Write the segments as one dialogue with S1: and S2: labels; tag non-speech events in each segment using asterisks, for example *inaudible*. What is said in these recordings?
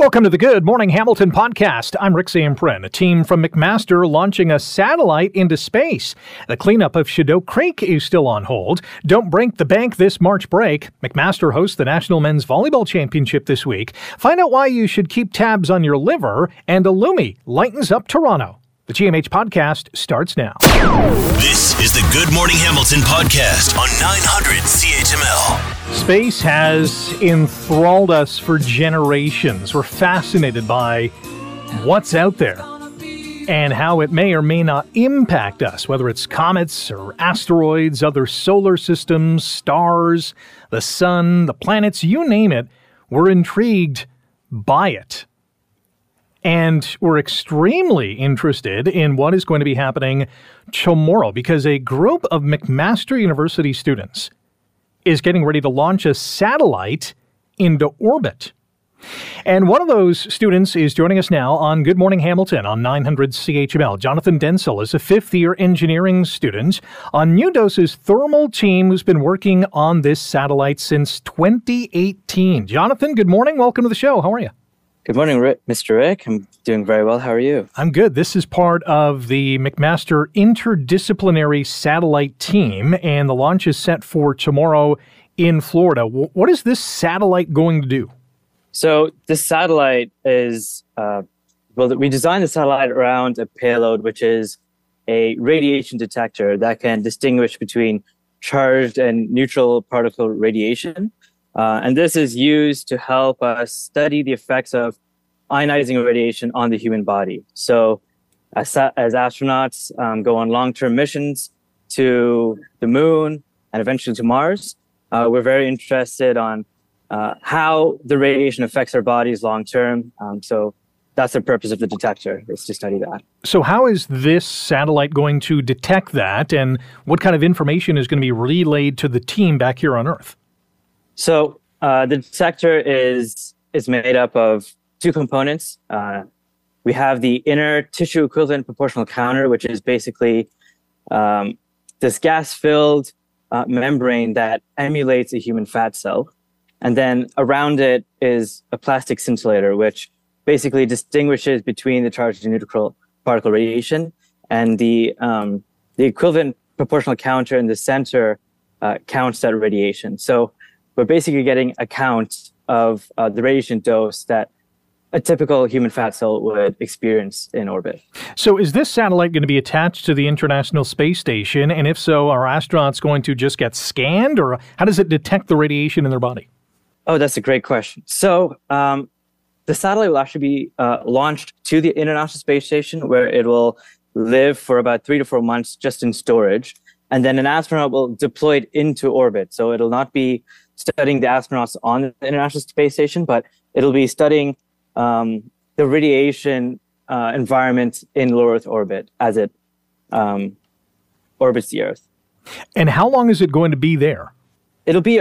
S1: Welcome to the Good Morning Hamilton podcast. I'm Rick Zamperin. A team from McMaster launching a satellite into space. The cleanup of Chedoke Creek is still on hold. Don't break the bank this March break. McMaster hosts the National Men's Volleyball Championship this week. Find out why you should keep tabs on your liver. And Illumi lightens up Toronto. The GMH podcast starts now.
S2: This is the Good Morning Hamilton podcast on 900 CHML.
S1: Space has enthralled us for generations. We're fascinated by what's out there and how it may or may not impact us, whether it's comets or asteroids, other solar systems, stars, the sun, the planets, you name it. We're intrigued by it. And we're extremely interested in what is going to be happening tomorrow because a group of McMaster University students is getting ready to launch a satellite into orbit. And one of those students is joining us now on Good Morning Hamilton on 900 CHML. Jonathan Densel is a fifth year engineering student on NEUDOSE's thermal team who's been working on this satellite since 2018. Jonathan, good morning. Welcome to the show. How are you?
S3: Good morning, Rick, Mr. Rick. I'm doing very well. How are you?
S1: I'm good. This is part of the McMaster interdisciplinary satellite team, and the launch is set for tomorrow in Florida. What is this satellite going to do?
S3: So, this satellite is uh, well, we designed the satellite around a payload, which is a radiation detector that can distinguish between charged and neutral particle radiation. Uh, and this is used to help us study the effects of ionizing radiation on the human body. So, as, as astronauts um, go on long term missions to the moon and eventually to Mars, uh, we're very interested on uh, how the radiation affects our bodies long term. Um, so, that's the purpose of the detector is to study that.
S1: So, how is this satellite going to detect that, and what kind of information is going to be relayed to the team back here on Earth?
S3: So uh, the detector is is made up of two components. Uh, we have the inner tissue equivalent proportional counter, which is basically um, this gas-filled uh, membrane that emulates a human fat cell, and then around it is a plastic scintillator, which basically distinguishes between the charged and neutral particle radiation, and the um, the equivalent proportional counter in the center uh, counts that radiation. So we're basically getting a count of uh, the radiation dose that a typical human fat cell would experience in orbit.
S1: So, is this satellite going to be attached to the International Space Station? And if so, are astronauts going to just get scanned, or how does it detect the radiation in their body?
S3: Oh, that's a great question. So, um, the satellite will actually be uh, launched to the International Space Station, where it will live for about three to four months just in storage. And then an astronaut will deploy it into orbit. So, it'll not be studying the astronauts on the International Space Station, but it'll be studying um, the radiation uh, environment in low Earth orbit as it um, orbits the Earth.
S1: And how long is it going to be there?
S3: It'll be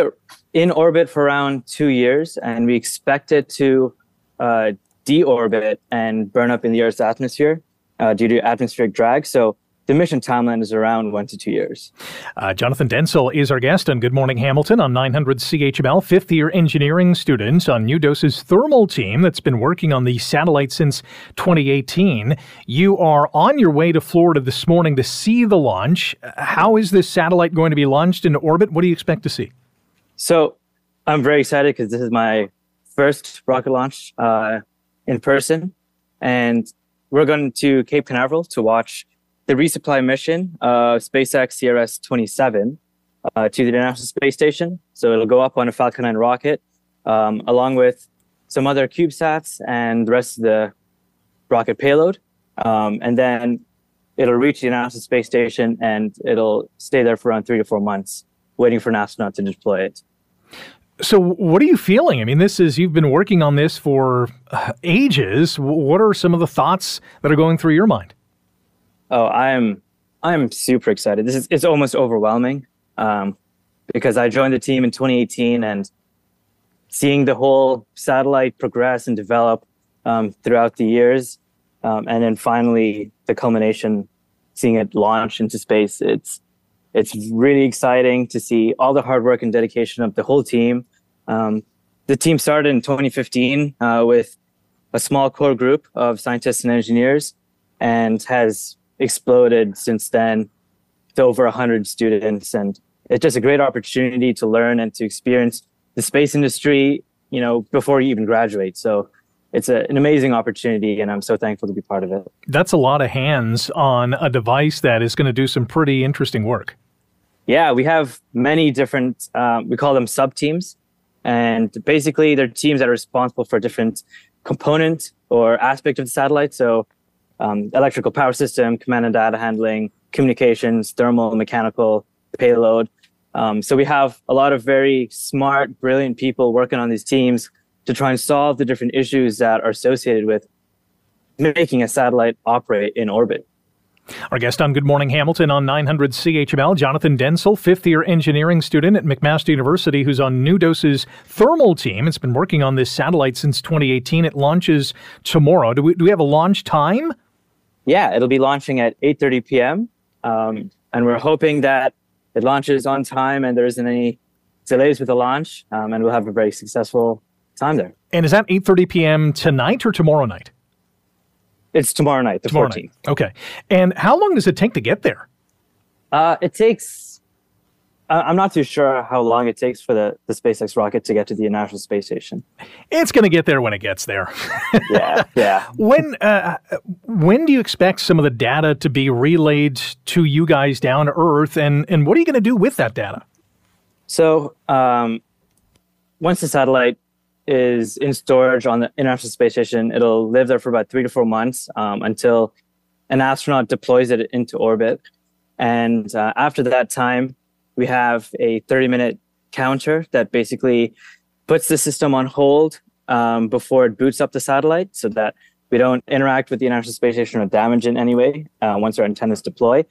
S3: in orbit for around two years, and we expect it to uh, deorbit and burn up in the Earth's atmosphere uh, due to atmospheric drag. So the mission timeline is around one to two years.
S1: Uh, Jonathan Densel is our guest on Good Morning Hamilton on 900 CHML, fifth year engineering student on NEUDOSE's thermal team that's been working on the satellite since 2018. You are on your way to Florida this morning to see the launch. How is this satellite going to be launched into orbit? What do you expect to see?
S3: So I'm very excited because this is my first rocket launch uh, in person. And we're going to Cape Canaveral to watch the resupply mission of SpaceX CRS 27 uh, to the International Space Station. So it'll go up on a Falcon 9 rocket, um, along with some other CubeSats and the rest of the rocket payload. Um, and then it'll reach the International Space Station and it'll stay there for around three to four months, waiting for an astronaut to deploy it.
S1: So, what are you feeling? I mean, this is you've been working on this for uh, ages. What are some of the thoughts that are going through your mind?
S3: Oh, I'm I'm super excited. This is it's almost overwhelming um, because I joined the team in 2018 and seeing the whole satellite progress and develop um, throughout the years, um, and then finally the culmination, seeing it launch into space. It's it's really exciting to see all the hard work and dedication of the whole team. Um, the team started in 2015 uh, with a small core group of scientists and engineers and has exploded since then to over 100 students. And it's just a great opportunity to learn and to experience the space industry, you know, before you even graduate. So it's a, an amazing opportunity, and I'm so thankful to be part of it.
S1: That's a lot of hands on a device that is going to do some pretty interesting work.
S3: Yeah, we have many different, um, we call them sub teams. And basically, they're teams that are responsible for different component or aspect of the satellite. So, um, electrical power system, command and data handling, communications, thermal, mechanical, payload. Um, so we have a lot of very smart, brilliant people working on these teams to try and solve the different issues that are associated with making a satellite operate in orbit.
S1: Our guest on Good Morning Hamilton on 900 CHML, Jonathan Densel, fifth year engineering student at McMaster University, who's on NEUDOSE's thermal team. It's been working on this satellite since 2018. It launches tomorrow. Do we, do we have a launch time?
S3: Yeah, it'll be launching at 8:30 p.m. Um, and we're hoping that it launches on time and there isn't any delays with the launch, um, and we'll have a very successful time there.
S1: And is that 8:30 p.m. tonight or tomorrow night?
S3: It's tomorrow night, the
S1: tomorrow
S3: 14th.
S1: Night. Okay. And how long does it take to get there?
S3: Uh, it takes. I'm not too sure how long it takes for the, the SpaceX rocket to get to the International Space Station.
S1: It's going to get there when it gets there. *laughs*
S3: yeah, yeah.
S1: When uh, when do you expect some of the data to be relayed to you guys down to Earth, and and what are you going to do with that data?
S3: So um, once the satellite is in storage on the International Space Station. It'll live there for about three to four months um, until an astronaut deploys it into orbit. And uh, after that time, we have a 30 minute counter that basically puts the system on hold um, before it boots up the satellite so that we don't interact with the International Space Station or damage it in any way uh, once our antennas deploy.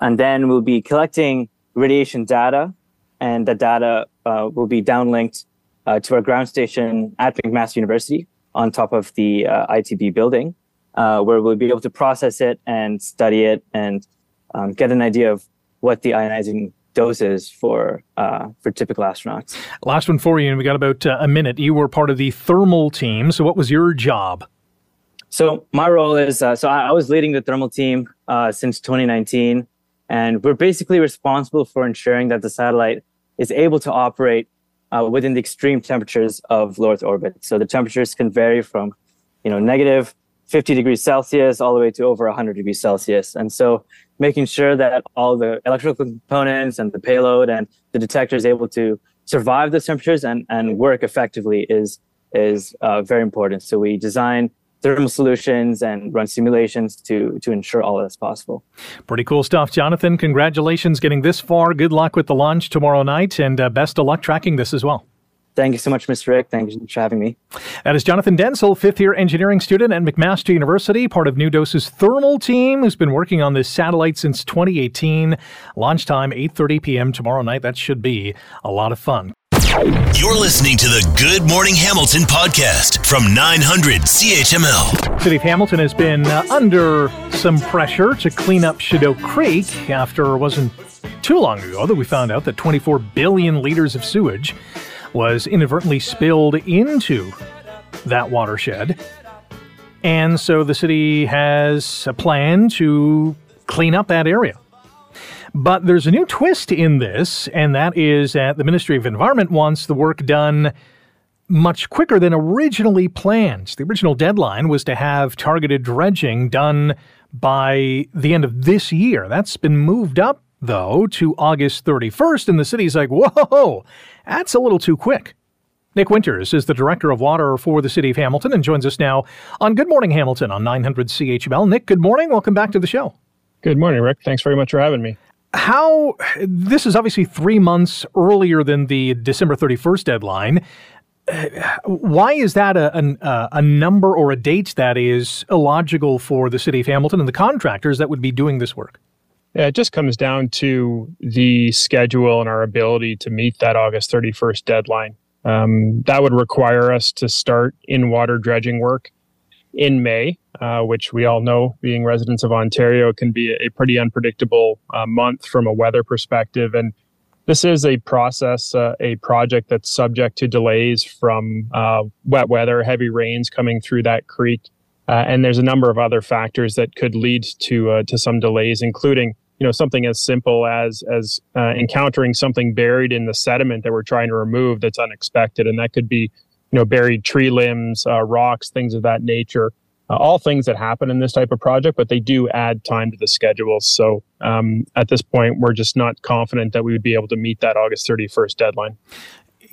S3: And then we'll be collecting radiation data, and the data uh, will be downlinked uh, to our ground station at McMaster University on top of the uh, ITB building, uh, where we'll be able to process it and study it and um, get an idea of what the ionizing dose is for uh, for typical astronauts.
S1: Last one for you, and we got about uh, a minute. You were part of the thermal team. So, what was your job?
S3: So, my role is uh, so I, I, was leading the thermal team since 2019, and we're basically responsible for ensuring that the satellite is able to operate uh, within the extreme temperatures of low Earth orbit. So the temperatures can vary from, you know, negative 50 degrees Celsius all the way to over 100 degrees Celsius. And so making sure that all the electrical components and the payload and the detector is able to survive those temperatures and, and work effectively is, is uh, very important. So we design thermal solutions and run simulations to to ensure all that's possible.
S1: Pretty cool stuff, Jonathan. Congratulations getting this far. Good luck with the launch tomorrow night, and uh, best of luck tracking this as well.
S3: Thank you so much, Mr. Rick. Thank you for having me.
S1: That is Jonathan Densel, fifth year engineering student at McMaster University, part of NEUDOSE's thermal team, who's been working on this satellite since 2018. Launch time 8:30 p.m. tomorrow night. That should be a lot of fun.
S2: You're listening to the Good Morning Hamilton podcast from 900 CHML.
S1: City of Hamilton has been uh, under some pressure to clean up Chedoke Creek after it wasn't too long ago that we found out that 24 billion liters of sewage was inadvertently spilled into that watershed. And so the city has a plan to clean up that area. But there's a new twist in this, and that is that the Ministry of Environment wants the work done much quicker than originally planned. The original deadline was to have targeted dredging done by the end of this year. That's been moved up, though, to August 31st, and the city's like, whoa, that's a little too quick. Nick Winters is the Director of Water for the City of Hamilton and joins us now on Good Morning Hamilton on 900 CHML. Nick, good morning. Welcome back to the show.
S4: Good morning, Rick. Thanks very much for having me
S1: how this is obviously three months earlier than the December 31st deadline. Why is that a, a, a, number or a date that is illogical for the city of Hamilton and the contractors that would be doing this work?
S4: Yeah, it just comes down to the schedule and our ability to meet that August 31st deadline. Um, that would require us to start in water dredging work in May, uh, which we all know, being residents of Ontario, can be a pretty unpredictable uh, month from a weather perspective. And this is a process, uh, a project that's subject to delays from uh, wet weather, heavy rains coming through that creek, uh, and there's a number of other factors that could lead to uh, to some delays, including you know something as simple as as uh, encountering something buried in the sediment that we're trying to remove that's unexpected, and that could be you know buried tree limbs, uh, rocks, things of that nature uh, all things that happen in this type of project, but they do add time to the schedule. So um, at this point, we're just not confident that we would be able to meet that August 31st deadline.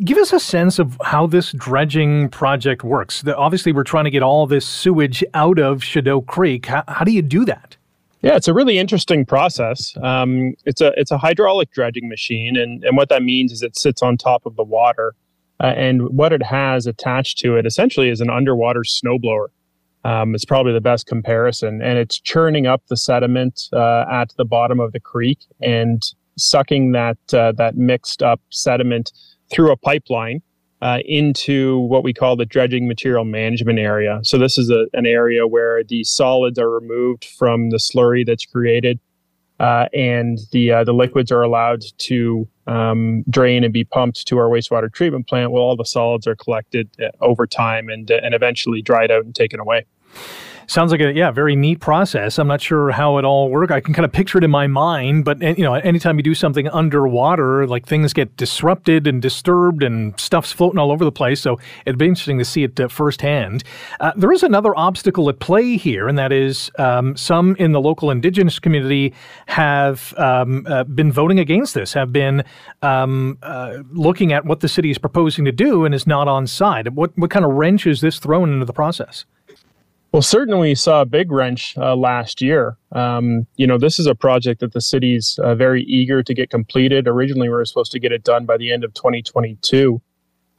S1: Give us a sense of how this dredging project works. The, obviously, we're trying to get all this sewage out of Chedoke Creek. How, how do you do that?
S4: Yeah, it's a really interesting process. Um, it's a it's a hydraulic dredging machine, and, and what that means is it sits on top of the water, uh, and what it has attached to it essentially is an underwater snowblower. Um, it's probably the best comparison, and it's churning up the sediment uh, at the bottom of the creek and sucking that uh, that mixed up sediment through a pipeline uh, into what we call the dredging material management area. So this is a, an area where the solids are removed from the slurry that's created, uh, and the uh, the liquids are allowed to um, drain and be pumped to our wastewater treatment plant. Well, all the solids are collected uh, over time and and eventually dried out and taken away.
S1: Sounds like a yeah, very neat process. I'm not sure how it all works. I can kind of picture it in my mind, but you know, anytime you do something underwater, like things get disrupted and disturbed, and stuff's floating all over the place. So it'd be interesting to see it uh, firsthand. Uh, there is another obstacle at play here, and that is um, some in the local Indigenous community have um, uh, been voting against this, have been um, uh, looking at what the city is proposing to do, and is not on side. What what kind of wrench is this thrown into the process?
S4: Well, certainly we saw a big wrench uh, last year. Um, you know, this is a project that the city's uh, very eager to get completed. Originally, we were supposed to get it done by the end of 2022.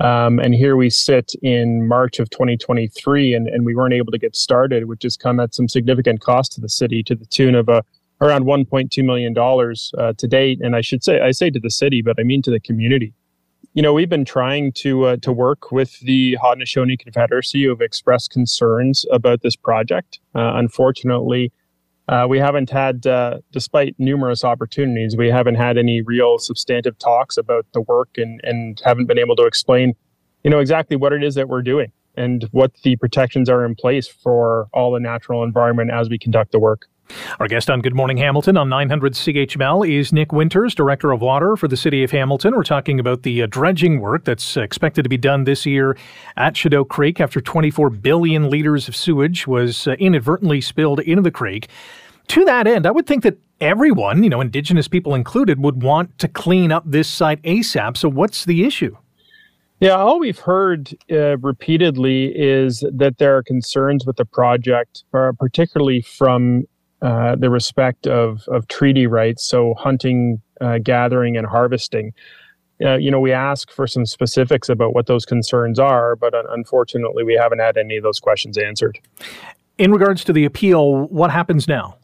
S4: Um, and here we sit in March of 2023, and, and we weren't able to get started, which has come at some significant cost to the city to the tune of uh, around $1.2 million uh, to date. And I should say, I say to the city, but I mean to the community you know, we've been trying to uh, to work with the Haudenosaunee Confederacy who have expressed concerns about this project. Uh, unfortunately, uh, we haven't had, uh, despite numerous opportunities, we haven't had any real substantive talks about the work and, and haven't been able to explain, you know, exactly what it is that we're doing and what the protections are in place for all the natural environment as we conduct the work.
S1: Our guest on Good Morning Hamilton on 900 CHML is Nick Winters, Director of Water for the City of Hamilton. We're talking about the uh, dredging work that's expected to be done this year at Chedoke Creek after 24 billion liters of sewage was uh, inadvertently spilled into the creek. To that end, I would think that everyone, you know, Indigenous people included, would want to clean up this site ASAP. So, what's the issue?
S4: Yeah, all we've heard uh, repeatedly is that there are concerns with the project, uh, particularly from uh, the respect of, of treaty rights, so hunting, uh, gathering, and harvesting. Uh, you know, we ask for some specifics about what those concerns are, but unfortunately, we haven't had any of those questions answered.
S1: In regards to the appeal, what happens now?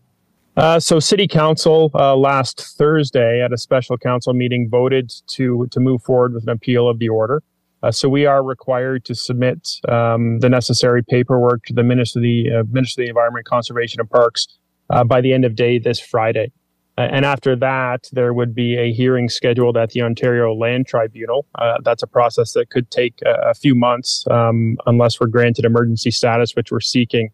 S4: Uh, so, City Council uh, last Thursday at a special council meeting voted to to move forward with an appeal of the order. Uh, so we are required to submit um, the necessary paperwork to the Minister of the uh, Minister of the Environment, Conservation, and Parks uh, by the end of day this Friday. Uh, and after that, there would be a hearing scheduled at the Ontario Land Tribunal. Uh, that's a process that could take a, a few months um, unless we're granted emergency status, which we're seeking.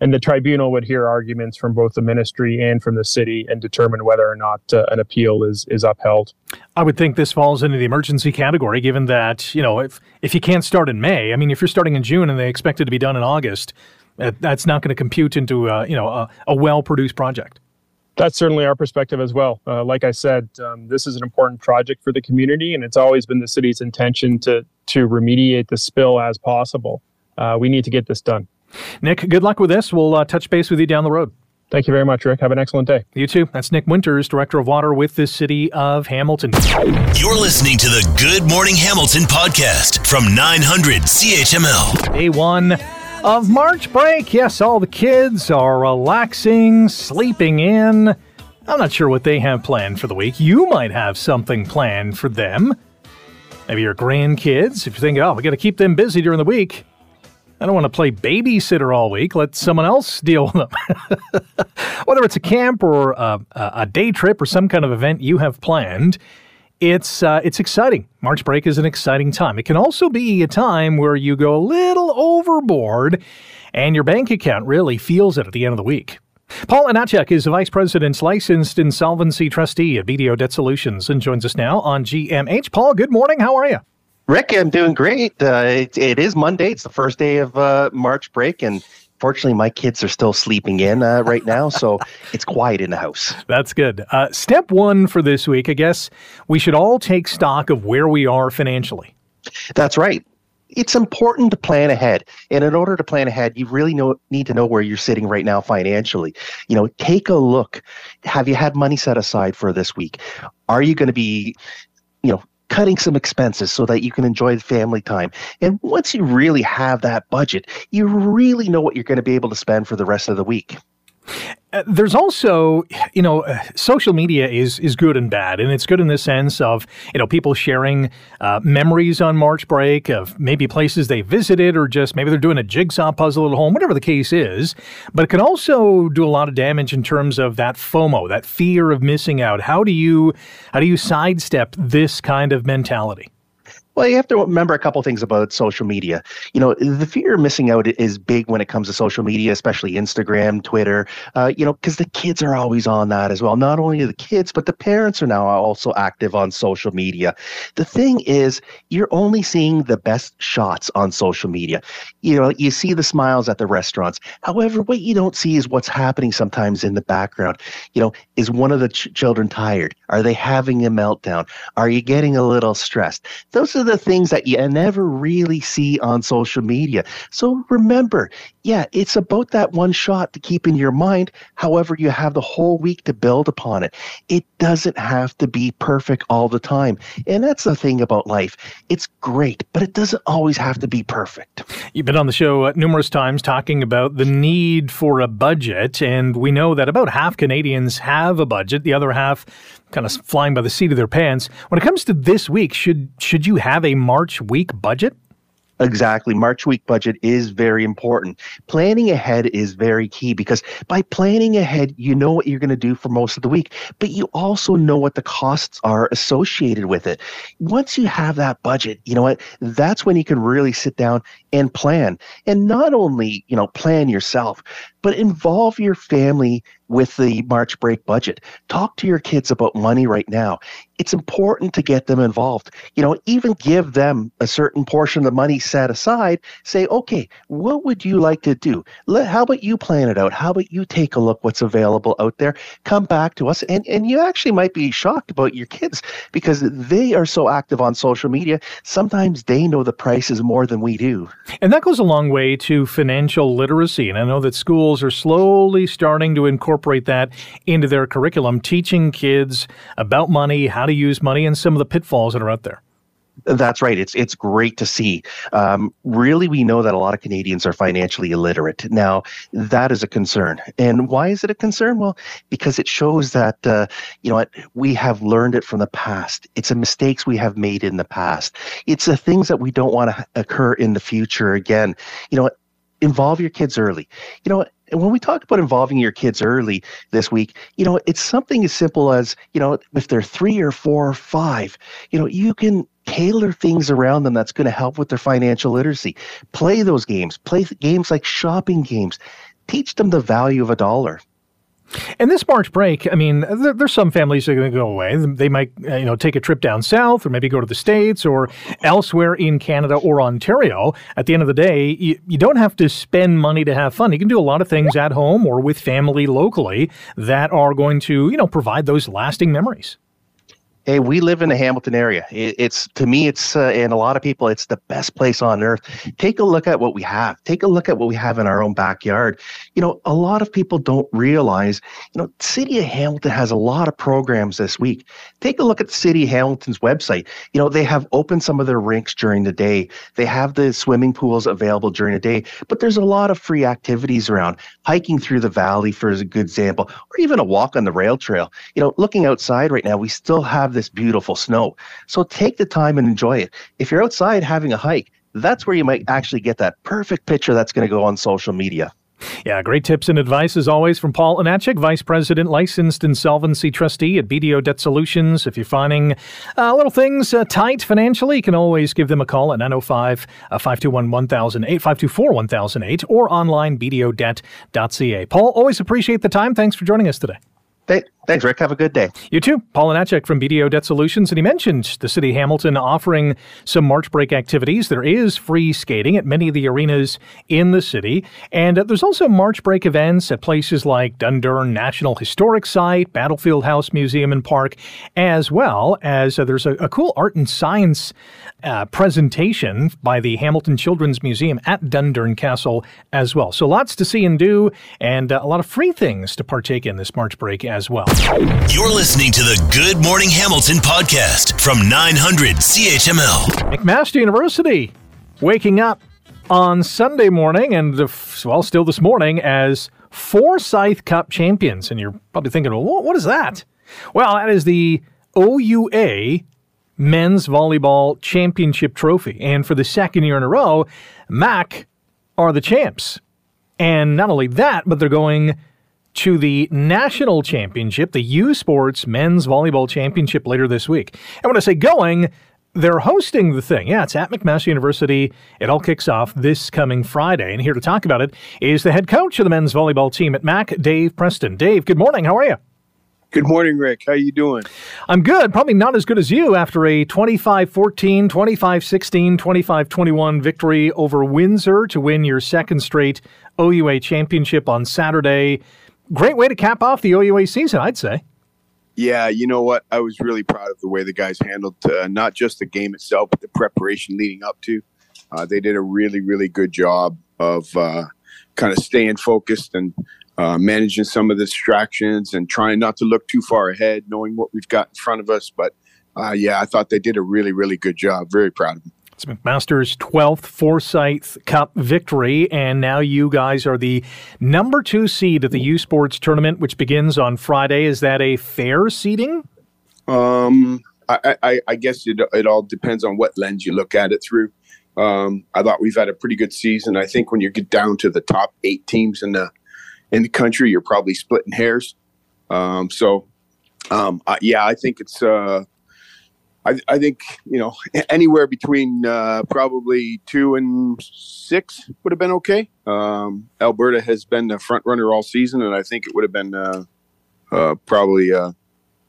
S4: And the tribunal would hear arguments from both the ministry and from the city and determine whether or not uh, an appeal is is upheld.
S1: I would think this falls into the emergency category, given that you know if if you can't start in May, I mean, if you're starting in June and they expect it to be done in August, that's not going to compute into uh, you know a, a well-produced project.
S4: That's certainly our perspective as well. Uh, like I said, um, this is an important project for the community, and it's always been the city's intention to to remediate the spill as possible. Uh, we need to get this done.
S1: Nick, good luck with this. We'll uh, touch base with you down the road.
S4: Thank you very much, Rick. Have an excellent day.
S1: You too. That's Nick Winters, Director of Water with the City of Hamilton.
S2: You're listening to the Good Morning Hamilton podcast from 900 CHML.
S1: Day one of March break. Yes, all the kids are relaxing, sleeping in. I'm not sure what they have planned for the week. You might have something planned for them. Maybe your grandkids, if you're thinking, oh, we got to keep them busy during the week. I don't want to play babysitter all week. Let someone else deal with them. *laughs* Whether it's a camp or a, a day trip or some kind of event you have planned, it's uh, it's exciting. March break is an exciting time. It can also be a time where you go a little overboard, and your bank account really feels it at the end of the week. Paul Anachek is the Vice President's licensed insolvency trustee at BDO Debt Solutions and joins us now on GMH. Paul, good morning. How are you?
S5: Rick, I'm doing great. Uh, it, it is Monday. It's the first day of uh, March break, and fortunately, my kids are still sleeping in uh, right now, so *laughs* it's quiet in the house.
S1: That's good. Uh, step one for this week, I guess we should all take stock of where we are financially.
S5: That's right. It's important to plan ahead. And in order to plan ahead, you really know, need to know where you're sitting right now financially. You know, take a look. Have you had money set aside for this week? Are you going to be, you know, cutting some expenses so that you can enjoy the family time. And once you really have that budget, you really know what you're going to be able to spend for the rest of the week.
S1: Uh, there's also, you know, uh, social media is is good and bad, and it's good in the sense of you know people sharing uh, memories on March break of maybe places they visited, or just maybe they're doing a jigsaw puzzle at home, whatever the case is. But it can also do a lot of damage in terms of that FOMO, that fear of missing out. How do you how do you sidestep this kind of mentality?
S5: Well, you have to remember a couple things about social media. You know, the fear of missing out is big when it comes to social media, especially Instagram, Twitter. Uh, you know, because the kids are always on that as well. Not only the kids, but the parents are now also active on social media. The thing is, you're only seeing the best shots on social media. You know, you see the smiles at the restaurants. However, what you don't see is what's happening sometimes in the background. You know, is one of the ch- children tired? Are they having a meltdown? Are you getting a little stressed? Those are the things that you never really see on social media. So remember, yeah, it's about that one shot to keep in your mind. However, you have the whole week to build upon it. It doesn't have to be perfect all the time. And that's the thing about life. It's great, but it doesn't always have to be perfect.
S1: You've been on the show uh, numerous times talking about the need for a budget. And we know that about half Canadians have a budget, the other half kind of flying by the seat of their pants. When it comes to this week, should should you have a March week budget?
S5: Exactly. March week budget is very important. Planning ahead is very key because by planning ahead, you know what you're going to do for most of the week, but you also know what the costs are associated with it. Once you have that budget, you know what? That's when you can really sit down and plan. And not only, you know, plan yourself, but involve your family with the March break budget. Talk to your kids about money right now. It's important to get them involved. You know, even give them a certain portion of the money set aside. Say, okay, what would you like to do? How about you plan it out? How about you take a look what's available out there? Come back to us. And, and you actually might be shocked about your kids because they are so active on social media. Sometimes they know the prices more than we do.
S1: And that goes a long way to financial literacy. And I know that schools are slowly starting to incorporate that into their curriculum, teaching kids about money, how to use money, and some of the pitfalls that are out there.
S5: That's right. It's it's great to see. Um, really, we know that a lot of Canadians are financially illiterate. Now, that is a concern. And why is it a concern? Well, because it shows that uh, you know we have learned it from the past. It's the mistakes we have made in the past. It's the things that we don't want to occur in the future again. You know, involve your kids early. You know, and when we talk about involving your kids early this week, you know, it's something as simple as, you know, if they're three or four or five, you know, you can tailor things around them that's going to help with their financial literacy. Play those games, play games like shopping games, teach them the value of a dollar.
S1: And this March break, I mean, there, there's some families that are going to go away. They might, uh, you know, take a trip down south, or maybe go to the states, or elsewhere in Canada or Ontario. At the end of the day, you, you don't have to spend money to have fun. You can do a lot of things at home or with family locally that are going to, you know, provide those lasting memories.
S5: Hey, we live in the Hamilton area. it's to me, it's uh, and a lot of people, it's the best place on earth. Take a look at what we have. Take a look at what we have in our own backyard. You know, a lot of people don't realize. You know, City of Hamilton has a lot of programs this week. Take a look at City Hamilton's website. You know, they have opened some of their rinks during the day. They have the swimming pools available during the day, but there's a lot of free activities around. Hiking through the valley, for a good example, or even a walk on the rail trail. You know, looking outside right now, we still have this beautiful snow. So take the time and enjoy it. If you're outside having a hike, that's where you might actually get that perfect picture that's going to go on social media.
S1: Yeah, great tips and advice as always from Paul Anachik, Vice President, Licensed Insolvency Trustee at BDO Debt Solutions. If you're finding uh, little things uh, tight financially, you can always give them a call at 905 521 1008, 524 1008, or online bdodebt.ca. Paul, always appreciate the time. Thanks for joining us today.
S5: Thanks, Rick. Have a good day.
S1: You too. Paul Anachek from BDO Debt Solutions. And he mentioned the City of Hamilton offering some March break activities. There is free skating at many of the arenas in the city. And uh, there's also March break events at places like Dundurn National Historic Site, Battlefield House Museum and Park, as well as uh, there's a, a, cool art and science uh, presentation by the Hamilton Children's Museum at Dundurn Castle as well. So lots to see and do, and uh, a lot of free things to partake in this March break as well.
S2: You're listening to the Good Morning Hamilton podcast from 900 CHML.
S1: McMaster University waking up on Sunday morning and, well, still this morning as Forsyth Cup champions. And you're probably thinking, well, what is that? Well, that is the OUA Men's Volleyball Championship Trophy. And for the second year in a row, MAC are the champs. And not only that, but they're going to the national championship, the U Sports Men's Volleyball Championship later this week. And when I say going, they're hosting the thing. Yeah, it's at McMaster University. It all kicks off this coming Friday. And here to talk about it is the head coach of the men's volleyball team at MAC, Dave Preston. Dave, good morning. How are you?
S6: Good morning, Rick. How are you doing?
S1: I'm good. Probably not as good as you after a 25-14, 25-16, 25-21 victory over Windsor to win your second straight OUA championship on Saturday. Great way to cap off the OUA season, I'd say.
S6: Yeah, you know what? I was really proud of the way the guys handled uh, not just the game itself, but the preparation leading up to. Uh, they did a really, really good job of uh, kind of staying focused and uh, managing some of the distractions and trying not to look too far ahead, knowing what we've got in front of us. But uh, yeah, I thought they did a really, really good job. Very proud of them.
S1: It's McMaster's 12th Forsyth Cup victory, and now you guys are the number two seed at the U Sports tournament, which begins on Friday. Is that a fair seeding?
S6: Um, I, I, I guess it, it all depends on what lens you look at it through. Um, I thought we've had a pretty good season. I think when you get down to the top eight teams in the in the country, you're probably splitting hairs. Um, so, um, yeah, I think it's uh, I, I think you know anywhere between uh, probably two and six would have been okay. Um, Alberta has been the front runner all season, and I think it would have been uh, uh, probably uh,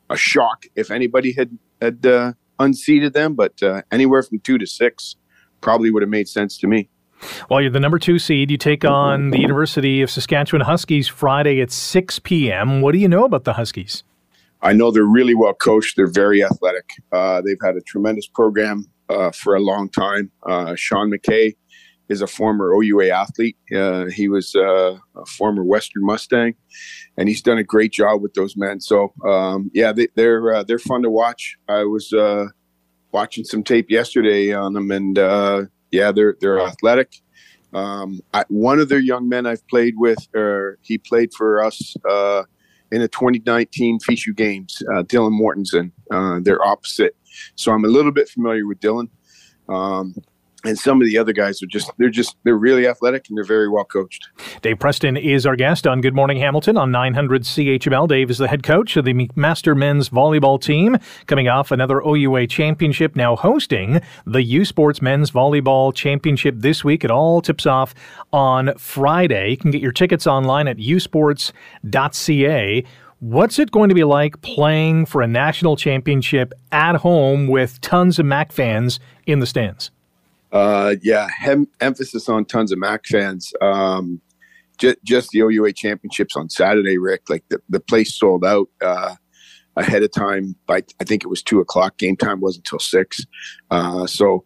S6: a shock if anybody had had uh, unseated them. But uh, anywhere from two to six probably would have made sense to me.
S1: Well, you're the number two seed. You take on the University of Saskatchewan Huskies Friday at 6 p.m. What do you know about the Huskies?
S6: I know they're really well coached. They're very athletic. Uh, they've had a tremendous program uh, for a long time. Uh, Sean McKay is a former OUA athlete. Uh, he was uh, a former Western Mustang, and he's done a great job with those men. So, um, yeah, they, are they're, uh, they're fun to watch. I was watching some tape yesterday on them, and yeah, they're they're athletic. Um, I, one of their young men I've played with, or he played for us in the 2019 FISU games, uh, Dylan Mortensen. Uh, they're opposite. So I'm a little bit familiar with Dylan. Um, and some of the other guys are just they're just they're really athletic and they're very well coached.
S1: Dave Preston is our guest on Good Morning Hamilton on 900 CHML. Dave is the head coach of the Master Men's Volleyball team, coming off another OUA championship, now hosting the U Sports Men's Volleyball Championship this week. It all tips off on Friday. You can get your tickets online at usports.ca. What's it going to be like playing for a national championship at home with tons of MAC fans in the stands?
S6: Uh, yeah, hem- emphasis on tons of Mac fans. Um, just, just the OUA championships on Saturday, Rick. Like the, the place sold out uh, ahead of time. By I think it was two o'clock. Game time wasn't until six. Uh, so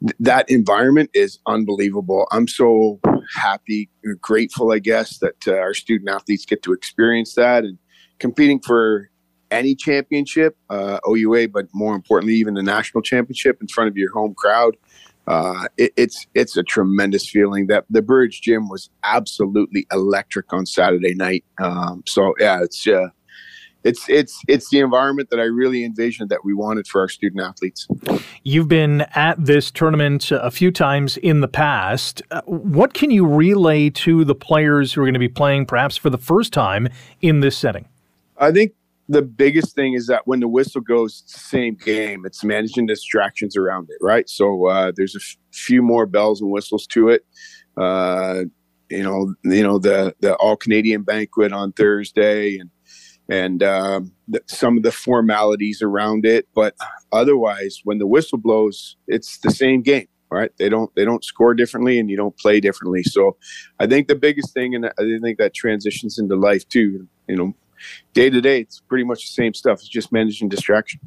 S6: th- that environment is unbelievable. I'm so happy, grateful, I guess, that uh, our student athletes get to experience that and competing for any championship, uh, OUA, but more importantly, even the national championship in front of your home crowd uh, it, it's it's a tremendous feeling. That the Burridge Gym was absolutely electric on Saturday night. Um, so yeah, it's uh, it's it's it's the environment that I really envisioned that we wanted for our student athletes.
S1: You've been at this tournament a few times in the past. Uh, what can you relay to the players who are going to be playing perhaps for the first time in this setting?
S6: I think the biggest thing is that when the whistle goes, same game. It's managing distractions around it, right? So uh, there's a f- few more bells and whistles to it. Uh, you know, you know the the All Canadian banquet on Thursday, and and um, some of the formalities around it. But otherwise, when the whistle blows, it's the same game, right? They don't they don't score differently, and you don't play differently. So, I think the biggest thing, and I think that transitions into life too. You know, day to day, it's pretty much the same stuff. It's just managing distraction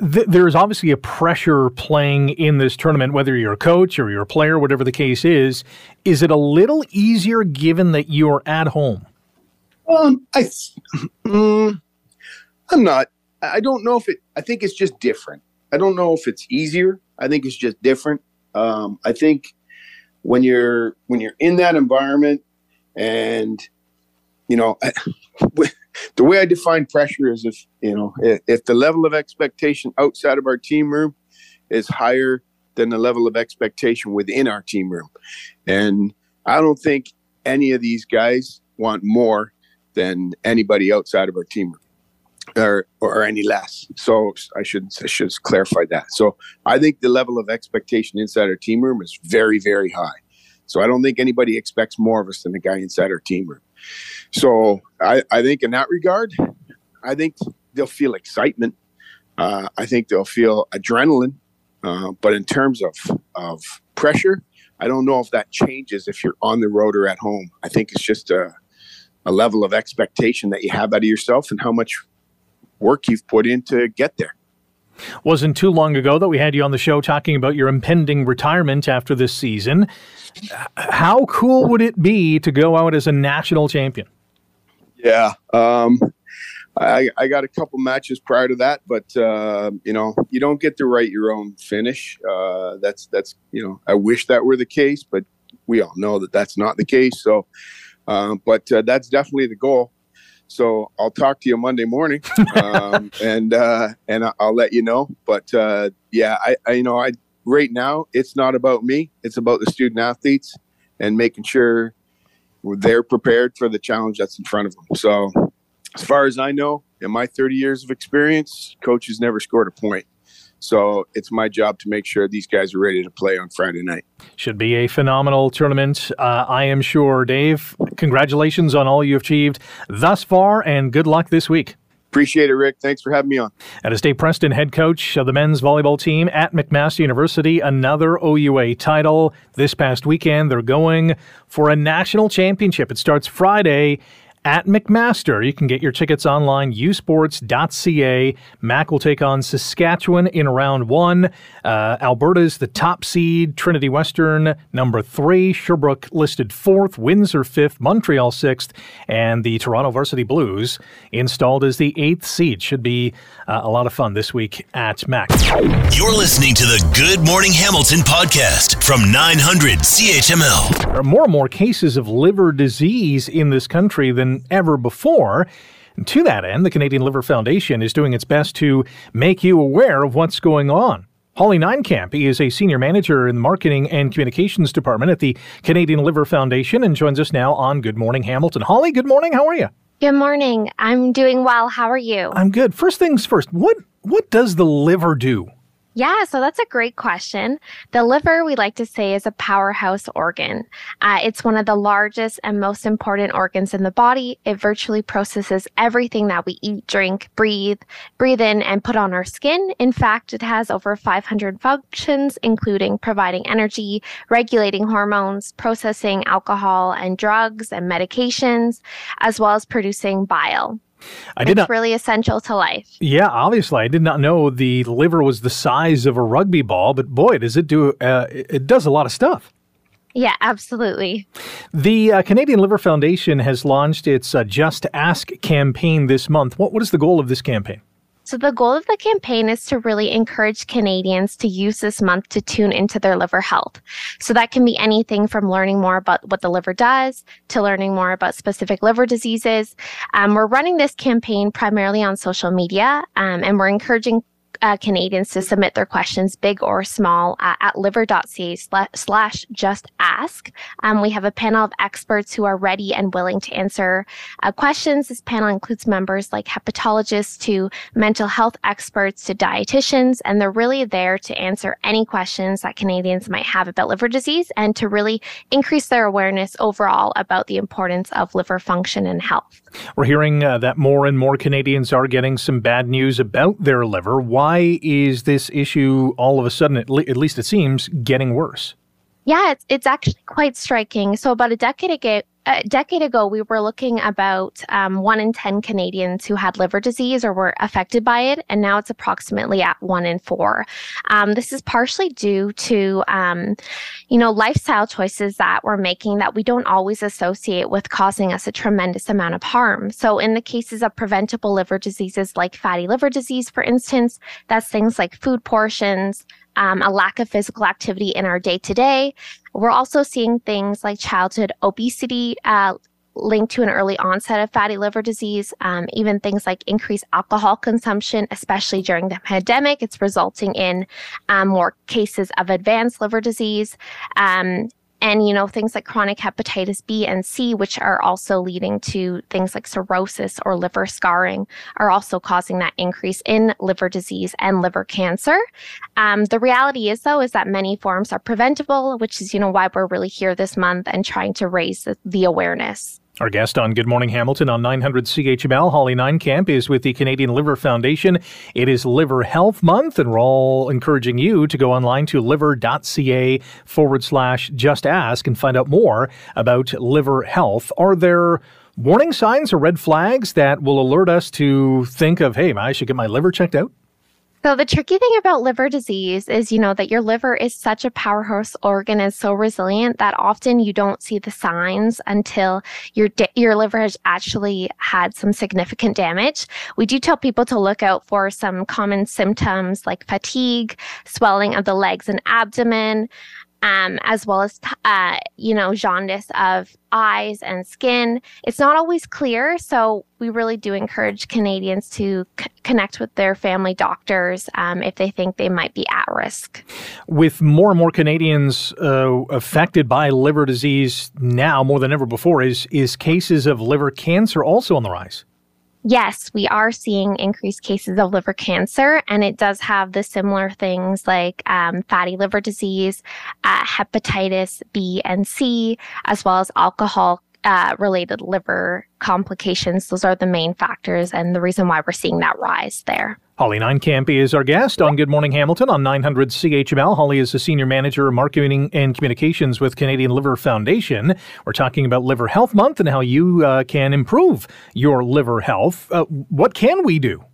S1: there's obviously a pressure playing in this tournament, whether you're a coach or you're a player, whatever the case is. Is it a little easier given that you're at home?
S6: Um, I, mm, I'm not. I don't know if it. I think it's just different. I don't know if it's easier. I think it's just different. Um, I think when you're when you're in that environment, and you know, I, the way I define pressure is if you know if, if the level of expectation outside of our team room is higher than the level of expectation within our team room, and I don't think any of these guys want more than anybody outside of our team room. or or any less. So I should I should clarify that. So I think the level of expectation inside our team room is very very high. So I don't think anybody expects more of us than the guy inside our team room. So I, I think in that regard, I think they'll feel excitement. Uh, I think they'll feel adrenaline. Uh, but in terms of of pressure, I don't know if that changes if you're on the road or at home. I think it's just a a level of expectation that you have out of yourself and how much work you've put in to get there.
S1: Wasn't too long ago that we had you on the show talking about your impending retirement after this season. How cool would it be to go out as a national champion?
S6: Yeah. Um, I, I, got a couple matches prior to that, but uh, you know, you don't get to write your own finish. Uh, that's that's you know, I wish that were the case, but we all know that that's not the case. So, um, but uh, that's definitely the goal. So I'll talk to you Monday morning, um, *laughs* and uh, and I'll let you know. But uh, yeah, I, I you know I right now it's not about me; it's about the student athletes and making sure they're prepared for the challenge that's in front of them. So as far as I know, in my 30 years of experience, coaches never scored a point. So it's my job to make sure these guys are ready to play on Friday night.
S1: Should be a phenomenal tournament, uh, I am sure. Dave, congratulations on all you have achieved thus far, and good luck this week.
S6: Appreciate it, Rick. Thanks for having me on.
S1: And as Dave Preston, head coach of the men's volleyball team at McMaster University, another OUA title. This past weekend, they're going for a national championship. It starts Friday at McMaster. You can get your tickets online, usports.ca. Mac will take on Saskatchewan in round one. Uh, Alberta's the top seed, Trinity Western number three, Sherbrooke listed fourth, Windsor fifth, Montreal sixth, and the Toronto Varsity Blues installed as the eighth seed. Should be uh, a lot of fun this week at Mac.
S2: You're listening to the Good Morning Hamilton podcast from 900 CHML.
S1: There are more and more cases of liver disease in this country than than ever before. And to that end, the Canadian Liver Foundation is doing its best to make you aware of what's going on. Holly Ninekamp is a senior manager in the marketing and communications department at the Canadian Liver Foundation and joins us now on Good Morning Hamilton. Holly, good morning. How are you?
S7: Good morning. I'm doing well. How are you?
S1: I'm good. First things first. What what does the liver do?
S7: Yeah, so that's a great question. The liver, we like to say, is a powerhouse organ. Uh, it's one of the largest and most important organs in the body. It virtually processes everything that we eat, drink, breathe, breathe in, and put on our skin. In fact, it has over 500 functions, including providing energy, regulating hormones, processing alcohol and drugs and medications, as well as producing bile. I did it's not, really essential to life.
S1: Yeah, obviously, I did not know the liver was the size of a rugby ball, but boy, does it do! Uh, it does a lot of stuff.
S7: Yeah, absolutely.
S1: The uh, Canadian Liver Foundation has launched its uh, Just Ask campaign this month. What what is the goal of this campaign?
S7: So, the goal of the campaign is to really encourage Canadians to use this month to tune into their liver health. So, that can be anything from learning more about what the liver does to learning more about specific liver diseases. Um, we're running this campaign primarily on social media, um, and we're encouraging uh, Canadians to submit their questions, big or small, uh, at liver.ca slash just ask. Um, we have a panel of experts who are ready and willing to answer uh, questions. This panel includes members like hepatologists to mental health experts to dietitians, and they're really there to answer any questions that Canadians might have about liver disease and to really increase their awareness overall about the importance of liver function and health.
S1: We're hearing uh, that more and more Canadians are getting some bad news about their liver. Why is this issue all of a sudden, at, le- at least it seems, getting worse?
S7: Yeah, it's, it's actually quite striking. So, about a decade ago, a decade ago, we were looking about um, one in 10 Canadians who had liver disease or were affected by it, and now it's approximately at one in four. Um, this is partially due to, um, you know, lifestyle choices that we're making that we don't always associate with causing us a tremendous amount of harm. So, in the cases of preventable liver diseases like fatty liver disease, for instance, that's things like food portions, um, a lack of physical activity in our day to day. We're also seeing things like childhood obesity, uh, linked to an early onset of fatty liver disease, um, even things like increased alcohol consumption, especially during the pandemic. It's resulting in um, more cases of advanced liver disease. Um, and you know things like chronic hepatitis B and C, which are also leading to things like cirrhosis or liver scarring, are also causing that increase in liver disease and liver cancer. Um, the reality is, though, is that many forms are preventable, which is you know why we're really here this month and trying to raise the, the awareness.
S1: Our guest on Good Morning Hamilton on 900 CHML, Holly Neinkamp, is with the Canadian Liver Foundation. It is Liver Health Month, and we're all encouraging you to go online to liver.ca forward slash just ask and find out more about liver health. Are there warning signs or red flags that will alert us to think of, hey, I should get my liver checked out?
S7: So the tricky thing about liver disease is, you know, that your liver is such a powerhouse organ and so resilient that often you don't see the signs until your your liver has actually had some significant damage. We do tell people to look out for some common symptoms like fatigue, swelling of the legs and abdomen, um, as well as, uh, you know, jaundice of eyes and skin. It's not always clear. So we really do encourage Canadians to c- connect with their family doctors um, if they think they might be at risk.
S1: With more and more Canadians uh, affected by liver disease now more than ever before, is, is cases of liver cancer also on the rise?
S7: Yes, we are seeing increased cases of liver cancer, and it does have the similar things like um, fatty liver disease, uh, hepatitis B and C, as well as alcohol uh, related liver complications. Those are the main factors and the reason why we're seeing that rise there.
S1: Holly Neinkamp is our guest on Good Morning Hamilton on 900 CHML. Holly is the Senior Manager of Marketing and Communications with Canadian Liver Foundation. We're talking about Liver Health Month and how you uh, can improve your liver health. Uh, what can we do?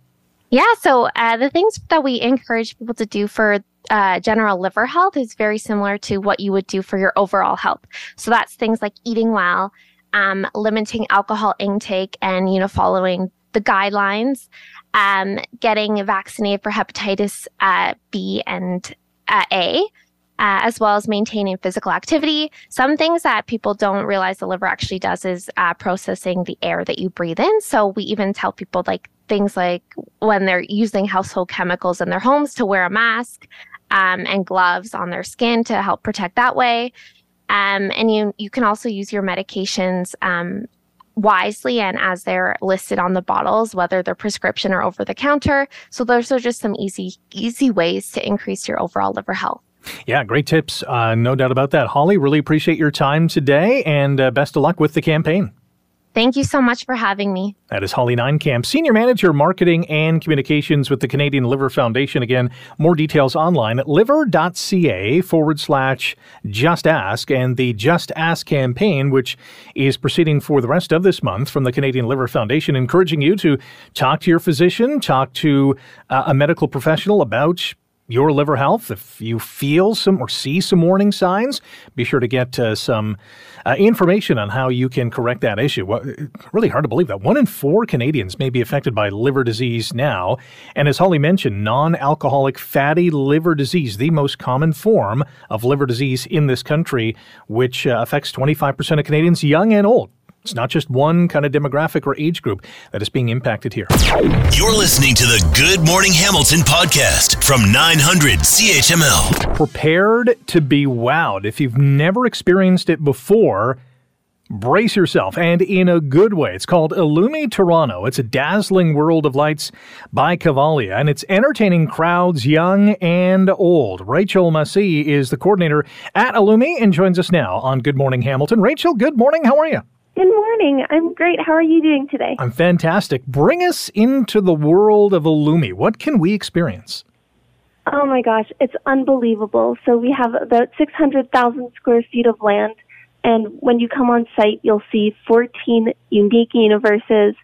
S7: Yeah, so uh, the things that we encourage people to do for uh, general liver health is very similar to what you would do for your overall health. So that's things like eating well, um, limiting alcohol intake, and you know following the guidelines um, getting vaccinated for hepatitis uh, B and uh, A. Uh, as well as maintaining physical activity. Some things that people don't realize the liver actually does is uh, processing the air that you breathe in. So we even tell people like things like when they're using household chemicals in their homes to wear a mask um, and gloves on their skin to help protect that way. Um, and you you can also use your medications um, wisely and as they're listed on the bottles, whether they're prescription or over the counter. So those are just some easy, easy ways to increase your overall liver health.
S1: Yeah, great tips. Uh, no doubt about that. Holly, really appreciate your time today and uh, best of luck with the campaign.
S7: Thank you so much for having me.
S1: That is Holly Neinkamp, Senior Manager, Marketing and Communications with the Canadian Liver Foundation. Again, more details online at liver.ca forward slash just ask and the Just Ask campaign, which is proceeding for the rest of this month from the Canadian Liver Foundation, encouraging you to talk to your physician, talk to uh, a medical professional about your liver health. If you feel some or see some warning signs, be sure to get uh, some uh, information on how you can correct that issue. Well, really hard to believe that one in four Canadians may be affected by liver disease now. And as Holly mentioned, non alcoholic fatty liver disease, the most common form of liver disease in this country, which uh, affects 25% of Canadians, young and old. It's not just one kind of demographic or age group that is being impacted here.
S2: You're listening to the Good Morning Hamilton podcast from 900 CHML.
S1: Prepared to be wowed. If you've never experienced it before, brace yourself and in a good way. It's called Illumi Toronto. It's a dazzling world of lights by Cavalia and it's entertaining crowds young and old. Rachel Massey is the coordinator at Illumi and joins us now on Good Morning Hamilton. Rachel, good morning. How are you?
S8: Good morning. I'm great. How are you doing today?
S1: I'm fantastic. Bring us into the world of Illumi. What can we experience?
S8: Oh my gosh, it's unbelievable. So we have about 600,000 square feet of land, and when you come on site, you'll see 14 unique universes.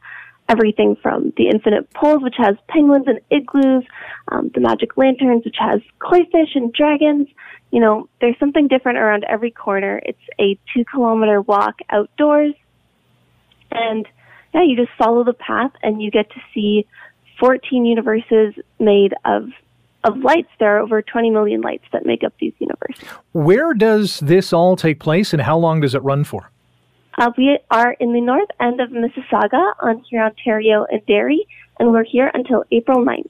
S8: Everything from the Infinite Pools, which has penguins and igloos, um, the Magic Lanterns, which has koi-fish and dragons, you know, there's something different around every corner. It's a two kilometer walk outdoors. And yeah, you just follow the path and you get to see 14 universes made of of lights. There are over 20 million lights that make up these universes.
S1: Where does this all take place and how long does it run for?
S8: Uh, we are in the north end of Mississauga on here, Ontario, and Derry, and we're here until April 9th.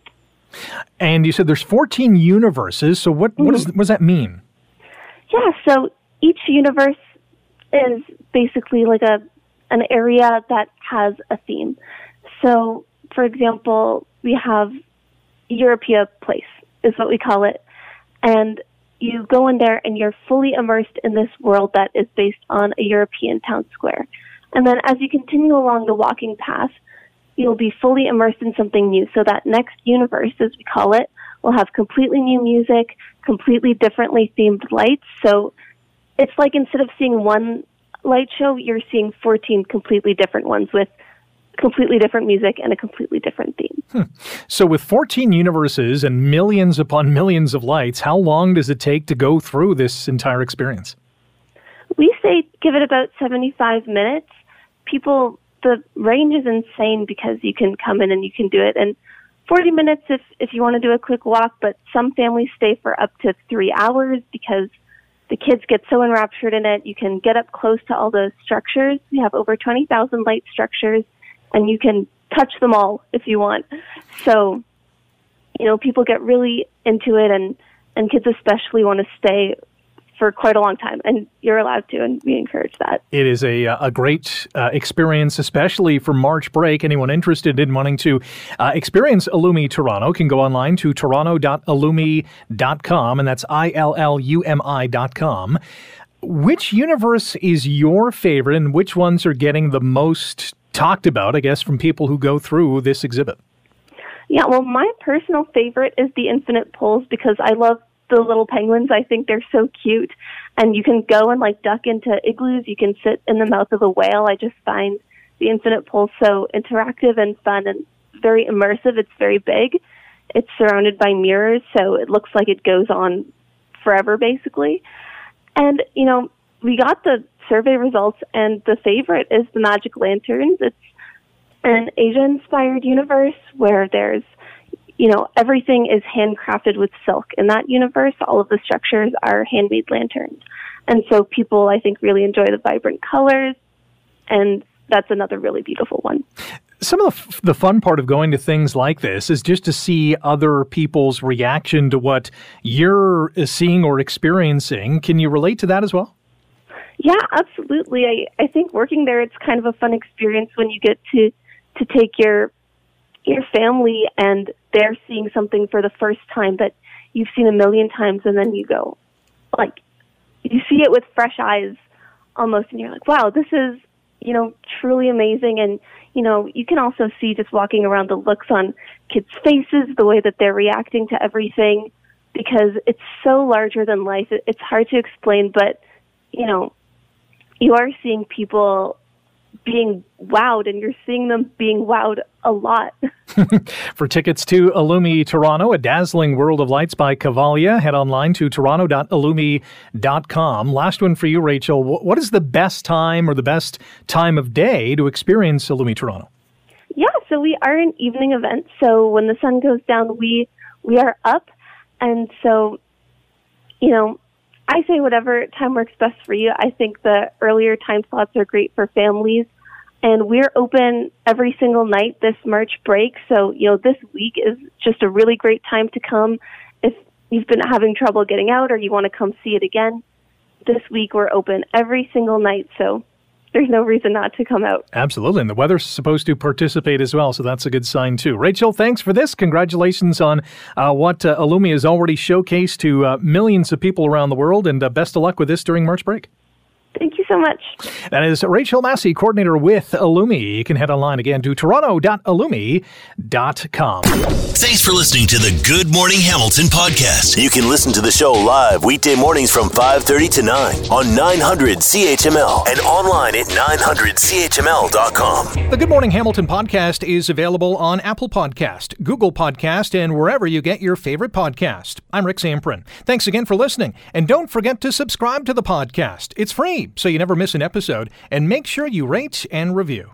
S1: And you said there's 14 universes. So what, mm-hmm. what, is, what does that mean?
S8: Yeah, so each universe is basically like a an area that has a theme. So, for example, we have Europea Place is what we call it, and you go in there and you're fully immersed in this world that is based on a European town square. And then as you continue along the walking path, you'll be fully immersed in something new. So that next universe, as we call it, will have completely new music, completely differently themed lights. So it's like instead of seeing one light show, you're seeing 14 completely different ones with completely different music and a completely different theme.
S1: Hmm. So, with 14 universes and millions upon millions of lights, how long does it take to go through this entire experience?
S8: We say give it about 75 minutes. People, the range is insane because you can come in and you can do it. And 40 minutes if, if you want to do a quick walk, but some families stay for up to three hours because the kids get so enraptured in it. You can get up close to all those structures. We have over 20,000 light structures, and you can touch them all if you want. So, you know, people get really into it, and, and kids especially want to stay for quite a long time, and you're allowed to, and we encourage that.
S1: It is a, uh, a great uh, experience, especially for March break. Anyone interested in wanting to uh, experience Illumi Toronto can go online to toronto.illumi.com, and that's I L L U M I.com. Which universe is your favorite, and which ones are getting the most talked about, I guess, from people who go through this exhibit?
S8: Yeah, well, my personal favorite is the Infinite Pools because I love the little penguins. I think they're so cute. And you can go and like duck into igloos. You can sit in the mouth of a whale. I just find the Infinite Pool so interactive and fun and very immersive. It's very big. It's surrounded by mirrors, so it looks like it goes on forever, basically. And, you know, we got the survey results, and the favorite is the Magic Lanterns. It's an Asia inspired universe where there's you know, everything is handcrafted with silk. In that universe, all of the structures are handmade lanterns. And so people, I think, really enjoy the vibrant colors. And that's another really beautiful one.
S1: Some of the, f- the fun part of going to things like this is just to see other people's reaction to what you're uh, seeing or experiencing. Can you relate to that as well?
S8: Yeah, absolutely. I, I think working there, it's kind of a fun experience when you get to to take your your family and they're seeing something for the first time that you've seen a million times and then you go like you see it with fresh eyes almost and you're like wow this is you know truly amazing. And you know you can also see just walking around the looks on kids faces the way that they're reacting to everything because it's so larger than life. It's hard to explain but you know you are seeing people being wowed, and you're seeing them being wowed a lot. *laughs*
S1: For tickets to Illumi Toronto, a dazzling world of lights by Cavalia, head online to toronto.illumi.com. Last one for you, Rachel. What is the best time or the best time of day to experience Illumi Toronto?
S8: Yeah, so we are an evening event. So when the sun goes down, we we are up, and so you know I say whatever time works best for you. I think the earlier time slots are great for families. And we're open every single night this March break. So, you know, this week is just a really great time to come. If you've been having trouble getting out or you want to come see it again, this week we're open every single night. So there's no reason not to come out.
S1: Absolutely. And the weather's supposed to participate as well, so that's a good sign too. Rachel, thanks for this. Congratulations on uh, what uh, Illumi has already showcased to uh, millions of people around the world, and uh, best of luck with this during March break.
S8: Thank you so much.
S1: That is Rachel Massey, coordinator with Illumi. You can head online again to toronto.illumi.com.
S2: Thanks for listening to the Good Morning Hamilton podcast. You can listen to the show live weekday mornings from 5:30 to 9 on 900 CHML and online at 900CHML.com.
S1: The Good Morning Hamilton podcast is available on Apple Podcast, Google Podcast, and wherever you get your favorite podcast. I'm Rick Zamperin. Thanks again for listening, and don't forget to subscribe to the podcast. It's free so you never miss an episode, and make sure you rate and review.